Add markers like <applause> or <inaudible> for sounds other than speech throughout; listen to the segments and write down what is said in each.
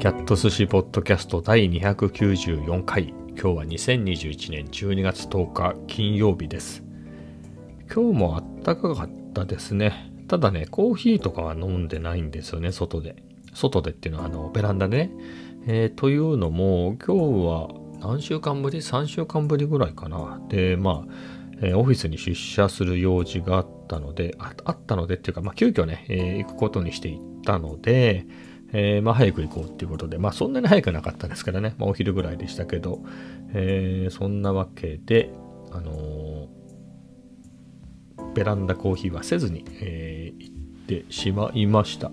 キャット寿司ポッドキャスト第294回。今日は2021年12月10日金曜日です。今日もあったかかったですね。ただね、コーヒーとかは飲んでないんですよね、外で。外でっていうのはあのベランダでね。えー、というのも、今日は何週間ぶり ?3 週間ぶりぐらいかな。で、まあ、オフィスに出社する用事があったので、あったのでっていうか、まあ、急遽ね、えー、行くことにしていったので、えー、まあ早く行こうっていうことで、まあそんなに早くなかったですからね、まあお昼ぐらいでしたけど、えー、そんなわけで、あのー、ベランダコーヒーはせずに、えー、行ってしまいました。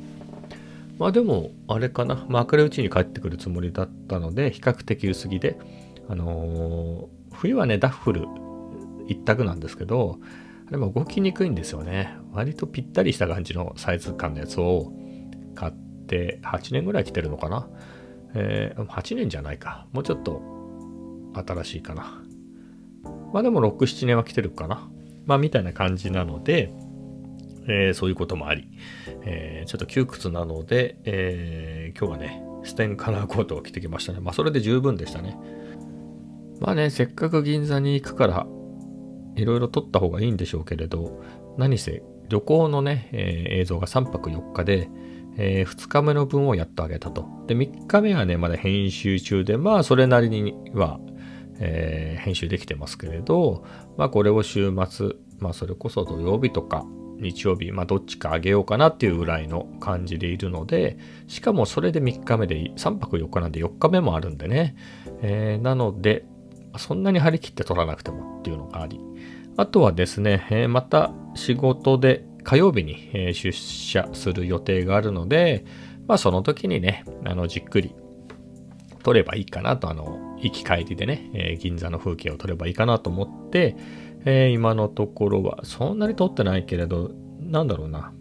まあでも、あれかな、まあ明るいうちに帰ってくるつもりだったので、比較的薄着で、あのー、冬はね、ダッフル一択なんですけど、あれも動きにくいんですよね。割とぴったりした感じのサイズ感のやつを買って、って8年ぐらい来てるのかな？えー、8年じゃないか。もうちょっと新しいかな。まあでも6、7年は来てるかな。まあみたいな感じなので、えー、そういうこともあり、えー、ちょっと窮屈なので、えー、今日はね、ステンカラーコートを着てきましたね。まあそれで十分でしたね。まあね、せっかく銀座に行くから、いろいろ撮った方がいいんでしょうけれど、何せ旅行のね、えー、映像が3泊4日で、えー、2日目の分をやっとあげたと。で、3日目はね、まだ編集中で、まあ、それなりには、えー、編集できてますけれど、まあ、これを週末、まあ、それこそ土曜日とか、日曜日、まあ、どっちかあげようかなっていうぐらいの感じでいるので、しかもそれで3日目で、3泊4日なんで4日目もあるんでね。えー、なので、そんなに張り切って取らなくてもっていうのがあり。あとはですね、えー、また仕事で火曜日に、え出社する予定があるので、まあその時にね、あの、じっくり撮ればいいかなと、あの、行き帰りでね、え、銀座の風景を撮ればいいかなと思って、えー、今のところはそんなに撮ってないけれど、なんだろうな。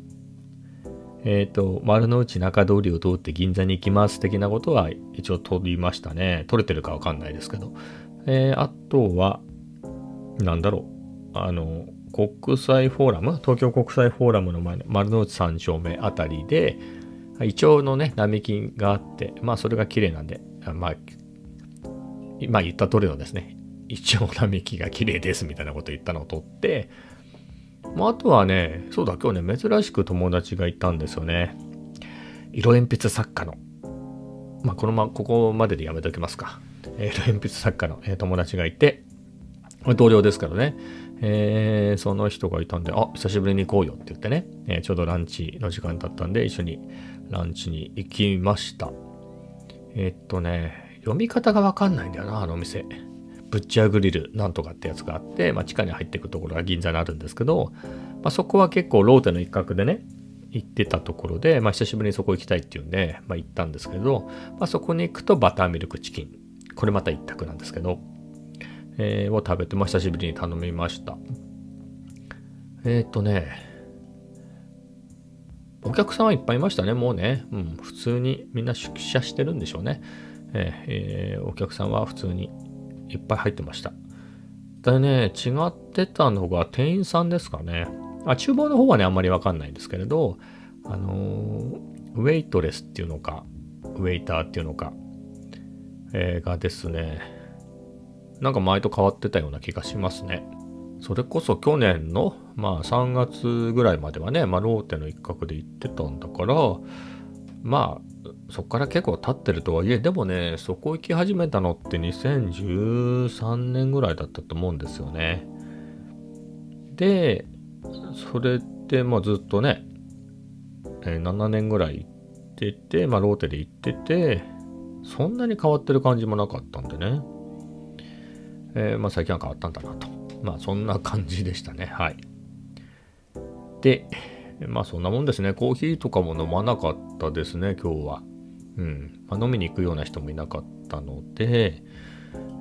えっ、ー、と、丸の内中通りを通って銀座に行きます的なことは一応撮りましたね。撮れてるかわかんないですけど。えー、あとは、なんだろう。あの、国際フォーラム、東京国際フォーラムの前の丸の内三丁目あたりで、イチョウのね、並木があって、まあそれが綺麗なんで、まあ、今言った通りのですね、イチョウ並木が綺麗ですみたいなこと言ったのを取って、まあ、あとはね、そうだ、今日ね、珍しく友達がいたんですよね。色鉛筆作家の。まあ、このま、ここまででやめておきますか。色鉛筆作家の、え友達がいて、同僚ですからね。えー、その人がいたんで、あ、久しぶりに行こうよって言ってね、えー、ちょうどランチの時間だったんで、一緒にランチに行きました。えー、っとね、読み方がわかんないんだよな、あのお店。ブッチャーグリルなんとかってやつがあって、まあ、地下に入っていくところが銀座にあるんですけど、まあ、そこは結構ローテの一角でね、行ってたところで、まあ、久しぶりにそこ行きたいっていうんで、まあ、行ったんですけど、まあ、そこに行くとバターミルクチキン。これまた一択なんですけど、えー、を食べて、まあ、久しぶりに頼みました。えっ、とね、お客さんはいっぱいいましたね、もうね。うん、普通にみんな出社してるんでしょうね。え、えー、お客さんは普通にいっぱい入ってました。でね、違ってたのが店員さんですかね。あ、厨房の方はね、あんまりわかんないんですけれど、あの、ウェイトレスっていうのか、ウェイターっていうのか、えー、がですね、なんか前と変わってたような気がしますね。それこそ去年の、まあ3月ぐらいまではね、まあローテの一角で行ってたんだから、まあそこから結構経ってるとはいえ、でもね、そこ行き始めたのって2013年ぐらいだったと思うんですよね。で、それってまあずっとね、え、7年ぐらい行ってて、まあローテで行ってて、そんなに変わってる感じもなかったんでね。えー、まあ、最近は変わったんだなと。まあそんな感じでしたね。はい。で、まあそんなもんですね。コーヒーとかも飲まなかったですね、今日は。うん。まあ、飲みに行くような人もいなかったので、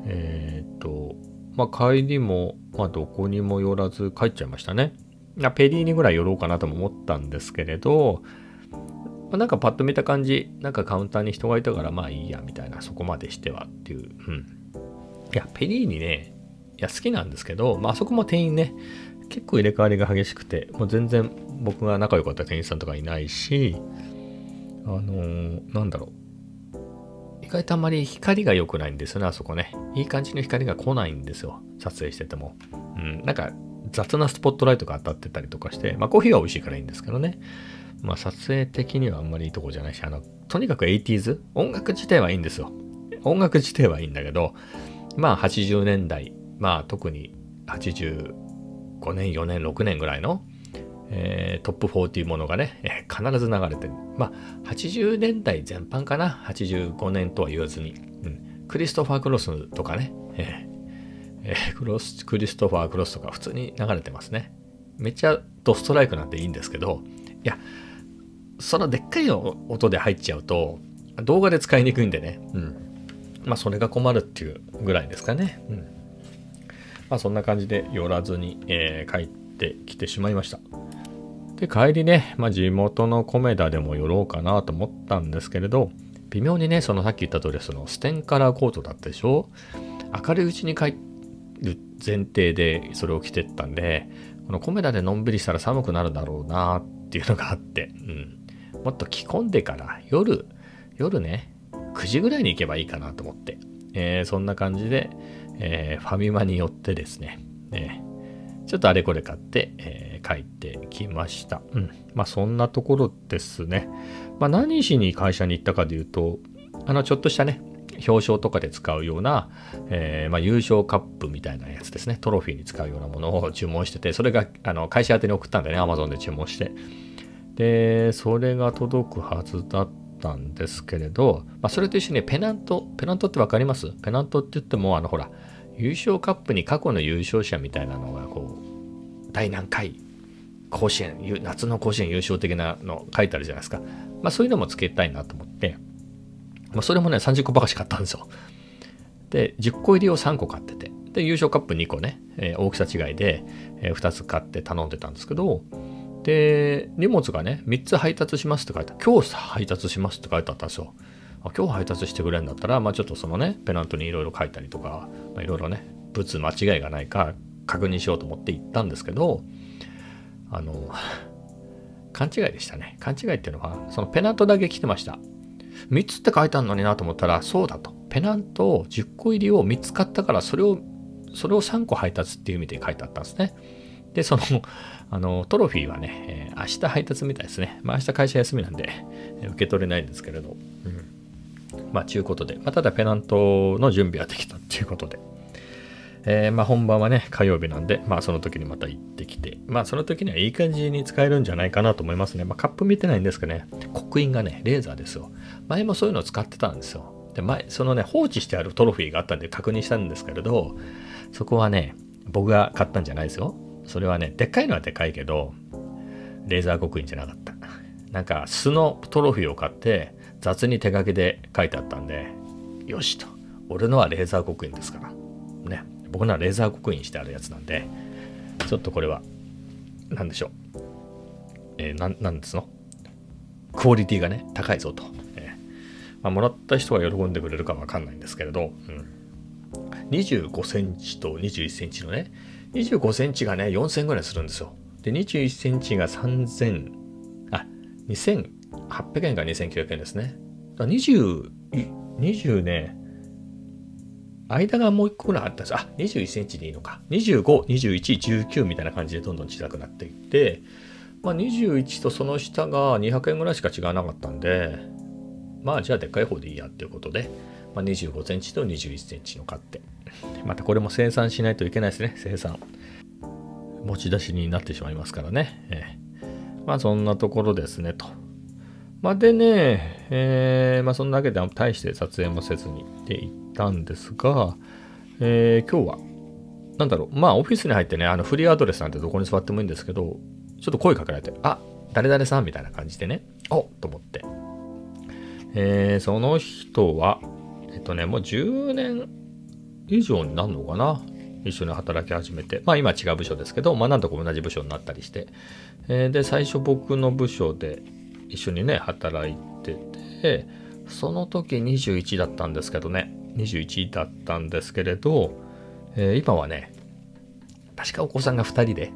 えっ、と、まあ帰りも、まあどこにも寄らず帰っちゃいましたね。ペリーニぐらい寄ろうかなとも思ったんですけれど、まあ、なんかパッと見た感じ、なんかカウンターに人がいたからまあいいやみたいな、そこまでしてはっていう、うん。いや、ペリーニね、いや、好きなんですけど、まあ、あそこも店員ね、結構入れ替わりが激しくて、もう全然僕が仲良かった店員さんとかいないし、あのー、なんだろう。意外とあんまり光が良くないんですよね、あそこね。いい感じの光が来ないんですよ、撮影してても。うん、なんか雑なスポットライトが当たってたりとかして、まあコーヒーは美味しいからいいんですけどね。まあ撮影的にはあんまりいいとこじゃないし、あの、とにかく 80s、音楽自体はいいんですよ。音楽自体はいいんだけど、まあ80年代、まあ特に85年、4年、6年ぐらいの、えー、トップ40ものがね、えー、必ず流れてる。まあ80年代全般かな？85年とは言わずに。うん、クリストファー・クロスとかね、えーえー、クロスクリストファー・クロスとか普通に流れてますね。めっちゃドストライクなんていいんですけど、いや、そのでっかい音で入っちゃうと、動画で使いにくいんでね。うん。まあ、それが困るっていうぐらいですかね。うん。まあ、そんな感じで寄らずに、えー、帰ってきてしまいました。で、帰りね、まあ、地元のコメダでも寄ろうかなと思ったんですけれど、微妙にね、そのさっき言った通り、そのステンカラーコートだったでしょ？明るいうちに帰る前提でそれを着てったんで、このコメダでのんびりしたら寒くなるだろうなっていうのがあって、うん。もっと着込んでから夜、夜ね、9時ぐらいに行けばいいかなと思って、えー、そんな感じで、えー、ファミマに寄ってですね、えー、ちょっとあれこれ買って、え帰ってきました。うん。まあそんなところですね。まあ何しに会社に行ったかでいうと、あのちょっとしたね、表彰とかで使うような、えー、まあ、優勝カップみたいなやつですね。トロフィーに使うようなものを注文してて、それがあの会社宛てに送ったんでね、Amazon で注文して。で、それが届くはずだったんですけれど、まあ、それと一緒にペナント、ペナントってわかります？ペナントって言っても、あの、ほら、優勝カップに過去の優勝者みたいなのが、こう、第何回、甲子園、夏の甲子園優勝的なの書いてあるじゃないですか。まあ、そういうのもつけたいなと思って、まあ、それもね、30個ばかし買ったんですよ。で、10個入りを3個買ってて、で、優勝カップ2個ね、えー、大きさ違いで、えー、2つ買って頼んでたんですけど、で、荷物がね、3つ配達しますって書いて今日配達しますって書いてあったんですよ。今日配達してくれるんだったら、まあちょっとそのね、ペナントにいろいろ書いたりとか、まあ、いろいろね、物間違いがないか確認しようと思って行ったんですけど、あの、勘違いでしたね。勘違いっていうのは、そのペナントだけ来てました。3つって書いてあるのになと思ったら、そうだと。ペナント10個入りを3つ買ったから、それを、それを3個配達っていう意味で書いてあったんですね。で、その、あの、トロフィーはね、えー、明日配達みたいですね。まあ明日会社休みなんで、え、受け取れないんですけれど。うん。まあ、ちゅうことで、まあ、ただペナントの準備はできたっていうことで。えー、まあ本番はね、火曜日なんで、まあその時にまた行ってきて、まあその時にはいい感じに使えるんじゃないかなと思いますね。まあカップ見てないんですけどね、刻印がね、レーザーですよ。前もそういうのを使ってたんですよ。で、前、そのね、放置してあるトロフィーがあったんで確認したんですけれど、そこはね、僕が買ったんじゃないですよ。それはね、でっかいのはでかいけど、レーザー刻印じゃなかった。なんか素のトロフィーを買って雑に手書きで書いてあったんで、よしと。俺のはレーザー刻印ですから。ね。僕のはレーザー刻印してあるやつなんで、ちょっとこれは、何でしょう。えー、ななんですの？クオリティがね、高いぞと。えーまあ、もらった人は喜んでくれるかわかんないんですけれど、うん、25センチと21センチのね、25センチがね、4000ぐらいするんですよ。で、21センチが3000、あ、2800円か2900円ですね。20、20ね、間がもう一個ぐらいあったんです。あ、21センチでいいのか。25、21、19みたいな感じでどんどん小さくなっていって、まあ、21とその下が200円ぐらいしか違わなかったんで、まあじゃあでっかい方でいいやっていうことで、まあ、25センチと21センチの買って、またこれも生産しないといけないですね、生産。持ち出しになってしまいますからね。えー、まあそんなところですね、と。まあでね、えー、まあそんなわけで大して撮影もせずにで行ったんですが、えー、今日は、なんだろう、まあオフィスに入ってね、あのフリーアドレスなんてどこに座ってもいいんですけど、ちょっと声かけられて、あ、誰々さんみたいな感じでね、おっと思って。えー、その人は、えっとね、もう10年以上になるのかな？一緒に働き始めて、まあ今違う部署ですけど、まあ何度か同じ部署になったりして、えー、で、最初僕の部署で一緒にね、働いてて、その時21だったんですけどね、21だったんですけれど、えー、今はね、確かお子さんが2人で、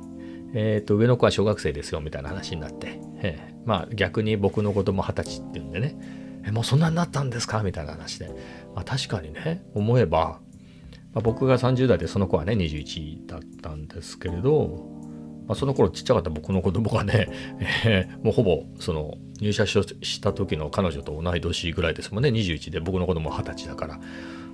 えっ、ー、と、上の子は小学生ですよ、みたいな話になって、えー、まあ逆に僕の子供20歳っていうんでね、え、もうそんなになったんですか？みたいな話で。まあ、確かにね、思えば、まあ、僕が30代でその子はね、21だったんですけれど、まあ、その頃ちっちゃかった僕の子供がね、<laughs> えー、もうほぼその入社した時の彼女と同い年ぐらいですもんね、21で僕の子供20歳だから。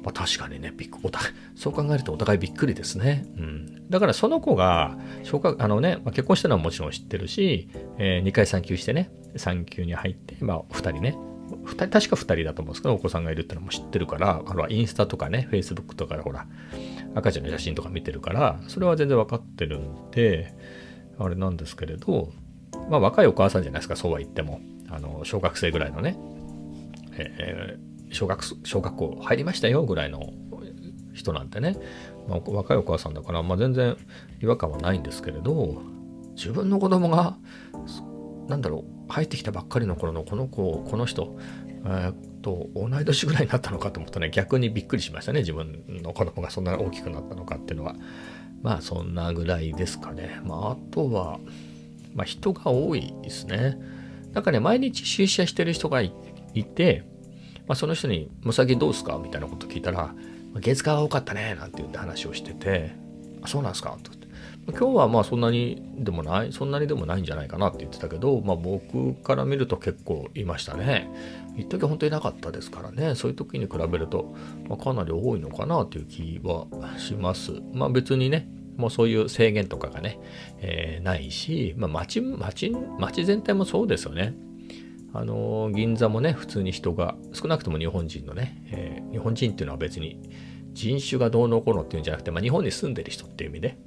まあ、確かにね、びっくお互い、そう考えるとお互いびっくりですね。うん。だからその子が、小学、あのね、まあ、結婚したのはもちろん知ってるし、えー、2回産休してね、産休に入って、まあ、2人ね、2人、確か2人だと思うんですけど、お子さんがいるってのも知ってるから、あのインスタとかね、Facebook とかでほら、赤ちゃんの写真とか見てるから、それは全然分かってるんで、あれなんですけれど、まあ若いお母さんじゃないですか、そうは言っても。あの、小学生ぐらいのね、えー小学小学校入りましたよぐらいの人なんてね、まあ、若いお母さんだから、まあ、全然違和感はないんですけれど自分の子供がなんだろう入ってきたばっかりの頃のこの子この人、えー、と同い年ぐらいになったのかと思うとね逆にびっくりしましたね自分の子供がそんな大きくなったのかっていうのはまあそんなぐらいですかねまああとは、まあ、人が多いですねなんかね毎日出社してる人がいてまあ、その人に「最近どうすか?」みたいなこと聞いたら「月火が多かったね」なんて言って話をしてて「あそうなんすか?」と今日はまあそんなにでもないそんなにでもないんじゃないかなって言ってたけど、まあ、僕から見ると結構いましたね。一時本当になかったですからね。そういう時に比べると、まあ、かなり多いのかなという気はします。まあ別にねもうそういう制限とかがね、えー、ないし、まあ街、街、街全体もそうですよね。あの銀座もね普通に人が少なくとも日本人のね、えー、日本人っていうのは別に人種がどうのこうのっていうんじゃなくて、まあ、日本に住んでる人っていう意味で、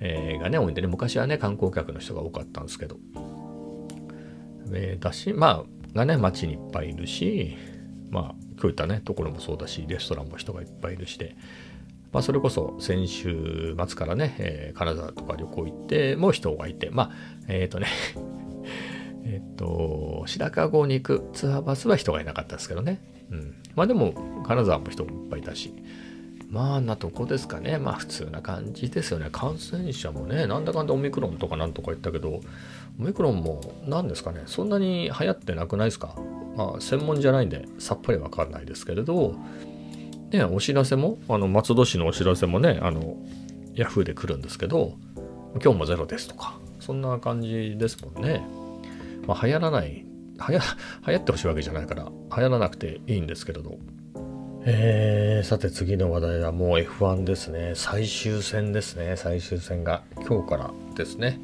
えー、がね多いんでね昔はね観光客の人が多かったんですけど、えー、だしまあがね街にいっぱいいるしまあこういったねところもそうだしレストランも人がいっぱいいるしでまあ、それこそ先週末からね、えー、金沢とか旅行行っても人がいて、まあ、えっ、ー、とね <laughs> えっと、白川郷に行くツアーバスは人がいなかったですけどね。うん。まあでも、金沢も人もいっぱいいたし。まあなとこですかね。まあ普通な感じですよね。感染者もね、なんだかんだオミクロンとかなんとか言ったけど、オミクロンも何ですかね、そんなに流行ってなくないですかまあ専門じゃないんでさっぱりわかんないですけれど、ね、お知らせも、あの松戸市のお知らせもね、あの、ヤフーで来るんですけど、今日もゼロですとか、そんな感じですもんね。まあ、流行らない、流行流行ってほしいわけじゃないから、流行らなくていいんですけれど。えー、さて次の話題はもう F1 ですね。最終戦ですね。最終戦が今日からですね。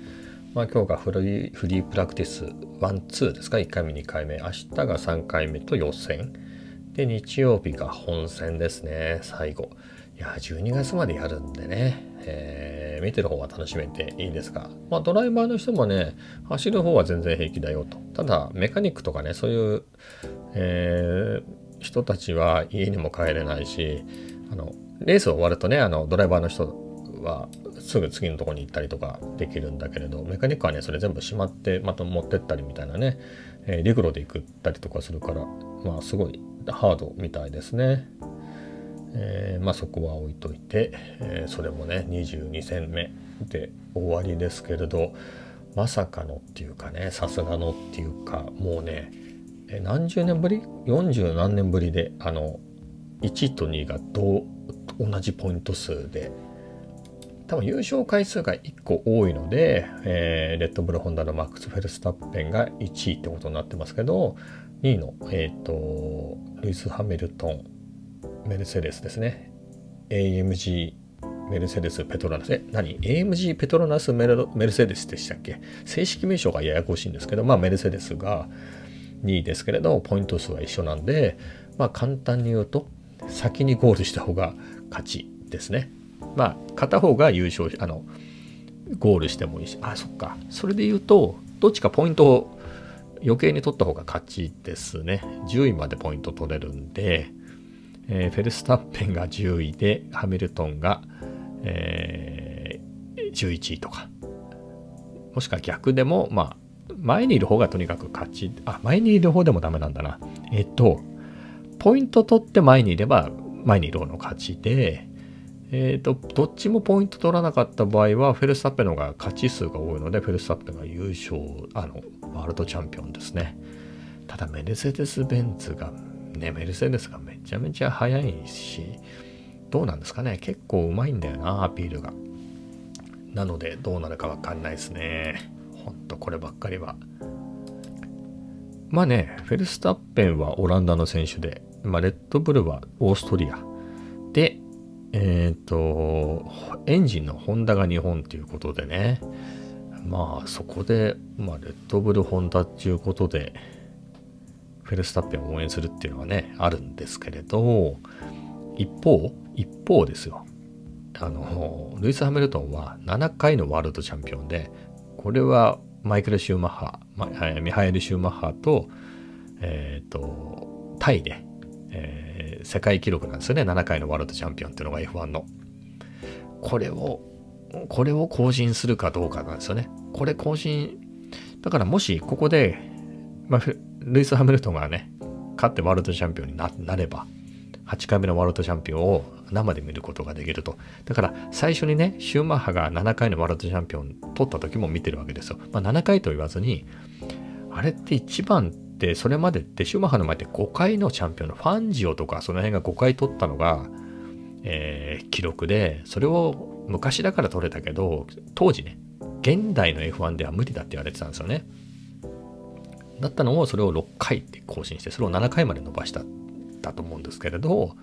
まあ今日がフリーフリープラクティス1、2ですか？1回目、2回目。明日が3回目と予選。で、日曜日が本戦ですね。最後。いや、12月までやるんでね。えー見てる方は楽しめていいんですが、まあ、ドライバーの人もね、走る方は全然平気だよと。ただ、メカニックとかね、そういう、えー、人たちは家にも帰れないし、あの、レース終わるとね、あの、ドライバーの人はすぐ次のとこに行ったりとかできるんだけれど、メカニックはね、それ全部しまって、また持ってったりみたいなね、えー、陸路で行ったりとかするから、まあ、すごいハードみたいですね。えー、まあそこは置いといて、えー、それもね22戦目で終わりですけれどまさかのっていうかねさすがのっていうかもうねえ何十年ぶり ?40 何年ぶりであの1と2が同同じポイント数で多分優勝回数が1個多いので、えー、レッドブルホンダのマックス・フェルスタッペンが1位ってことになってますけど2位の、えーとルイス・ハミルトンメルセデスですね。AMG メルセデス・ペトロナス。え、何 ?AMG ペトロナスメルメルセデスでしたっけ？正式名称がややこしいんですけど、まあメルセデスが2位ですけれども、ポイント数は一緒なんで、まあ簡単に言うと、先にゴールした方が勝ちですね。まあ片方が優勝あの、ゴールしてもいいし、あ、そっか。それで言うと、どっちかポイントを余計に取った方が勝ちですね。10位までポイント取れるんで、えー、フェルスタッペンが10位で、ハミルトンが、えー、11位とか。もしくは逆でも、まあ、前にいる方がとにかく勝ち。あ、前にいる方でもダメなんだな。えっと、ポイント取って前にいれば、前にいる方の勝ちで、えっ、と、どっちもポイント取らなかった場合は、フェルスタッペンの方が勝ち数が多いので、フェルスタッペンが優勝、あの、ワールドチャンピオンですね。ただメルセデス・ベンツがねメルセデスがめちゃめちゃ速いしどうなんですかね結構うまいんだよなアピールがなのでどうなるかわかんないですねほんとこればっかりは。まあねフェルスタッペンはオランダの選手で、まあ、レッドブルはオーストリア。でえっ、ー、とエンジンのホンダが日本ということでね。まあそこで、まあ、レッドブルホンダっていうことでフェルスタッペンを応援するっていうのはねあるんですけれど一方一方ですよ。あのルイス・ハミルトンは7回のワールドチャンピオンでこれはマイケル・シューマッハ、ま、ミハエル・シューマッハと,、えーと、タイで、えー、世界記録なんですよね。7回のワールドチャンピオンっていうのが F1 の。これをこれを更新するかどうかなんですよね。これ更新だからもしここで、まあ、ルイス・ハミルトンがね勝ってワールドチャンピオンになれば8回目のワールドチャンピオンを生で見ることができると。だから最初にね、シューマッハが7回のワールドチャンピオン取った時も見てるわけですよ。まあ、7回と言わずに、あれって一番ってそれまでってシューマッハの前って5回のチャンピオンのファンジオとかその辺が5回取ったのが、えー、記録で、それを昔だから取れたけど、当時ね、現代の F1 では無理だって言われてたんですよね。だったのをそれを6回って更新して、それを7回まで伸ばしただと思うんですけれど、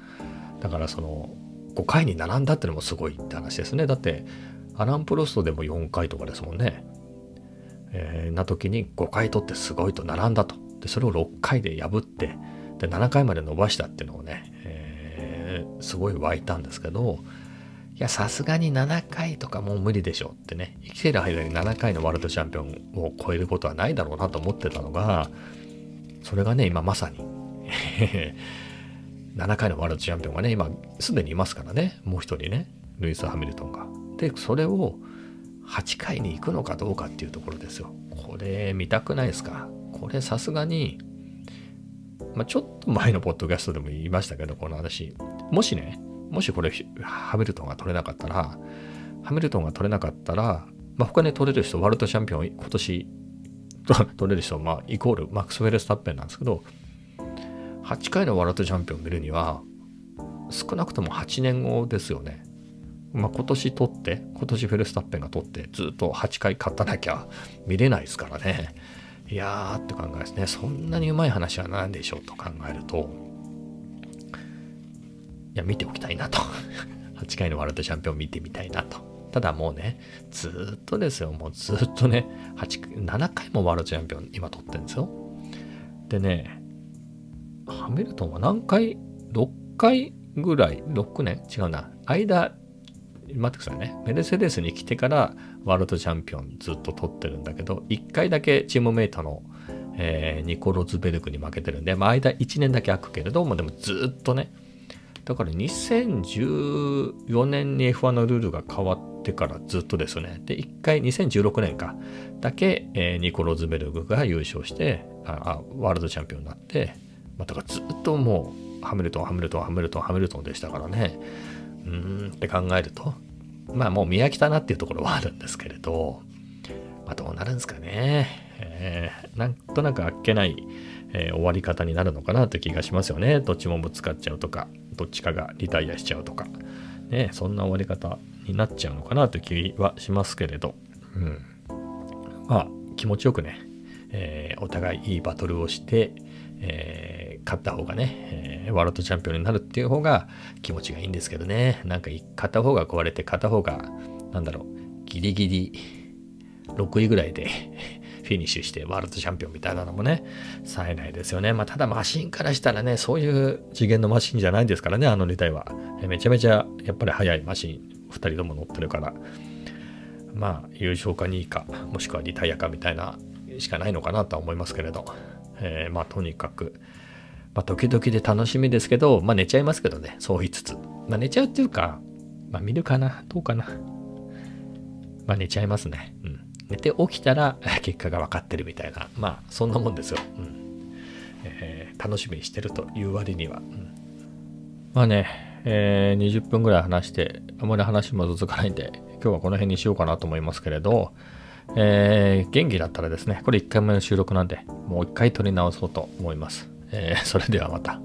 だからその5回に並んだってのもすごいって話ですね。だってアラン・プロストでも4回とかですもんね。えー、な時に5回取ってすごいと並んだと。で、それを6回で破って、で、7回まで伸ばしたっていうのをね、えー、すごい湧いたんですけど、いや、さすがに7回とかもう無理でしょってね、生きてる間に7回のワールドチャンピオンを超えることはないだろうなと思ってたのが、それがね、今まさに7回のワールドチャンピオンがね、今すでにいますからね、もう一人ね、ルイス・ハミルトンが。で、それを8回に行くのかどうかっていうところですよ。これ見たくないですか？これさすがに、まあ、ちょっと前のポッドキャストでも言いましたけど、この話。もしね、もしこれハミルトンが取れなかったら、ハミルトンが取れなかったら、まあ、他に取れる人、ワールドチャンピオン今年取れる人、まあ、イコールマックス・ウェルスタッペンなんですけど、8回のワールドチャンピオンを見るには少なくとも8年後ですよね。まあ、今年取って今年フェルスタッペンが取ってずっと8回勝たなきゃ見れないですからね。いやーって考えですね。そんなにうまい話は何でしょうと考えるといや見ておきたいなと。<laughs> 8回のワールドチャンピオンを見てみたいなと。ただもうねずっとですよ。もうずっとね8 7回もワールドチャンピオン今取ってるんですよ。でねハミルトンは何回 ?6 回ぐらい ?6 年？違うな。間、待ってくださいね。メルセデスに来てからワールドチャンピオンずっと取ってるんだけど、1回だけチームメイトの、えー、ニコロズベルクに負けてるんで、まあ、間1年だけ空くけれども、でもずっとね、だから2014年に F1 のルールが変わってからずっとですね。で、1回2016年か、だけ、えー、ニコロズベルグが優勝してあ、ワールドチャンピオンになって、まあ、だからずっともうハミルトンハミルトンハミルトンハミルトンでしたからね。うーんって考えるとまあもう見飽きたなっていうところはあるんですけれど、まあ、どうなるんですかね、えー、なんとなくあっけない、えー、終わり方になるのかなという気がしますよね。どっちもぶつかっちゃうとかどっちかがリタイアしちゃうとか。ねそんな終わり方になっちゃうのかなという気はしますけれど、うん、まあ気持ちよくね、えー、お互いいいバトルをして、えー勝った方がね、えー、ワールドチャンピオンになるっていう方が気持ちがいいんですけどね。なんか片方が壊れて片方が、なんだろう、ギリギリ6位ぐらいで <laughs> フィニッシュしてワールドチャンピオンみたいなのもね、冴えないですよね。まあ、ただマシンからしたらね、そういう次元のマシンじゃないですからね、あの2体は。めちゃめちゃやっぱり速いマシン、2人とも乗ってるから。まあ、優勝か2位か、もしくはリタイアかみたいなしかないのかなとは思いますけれど。えー、まあ、とにかく、まあ、時々で楽しみですけど、まあ、寝ちゃいますけどね、そう言いつつ。まあ、寝ちゃうっていうか、まあ、見るかなどうかなまあ、寝ちゃいますね。うん。寝て起きたら <laughs> 結果が分かってるみたいな、まあ、そんなもんですよ。うん。えー、楽しみにしてるという割には。うん、まあね、えー、20分ぐらい話して、あまり話も続かないんで、今日はこの辺にしようかなと思いますけれど、えー、元気だったらですね、これ1回目の収録なんで、もう1回撮り直そうと思います。えー、それではまた。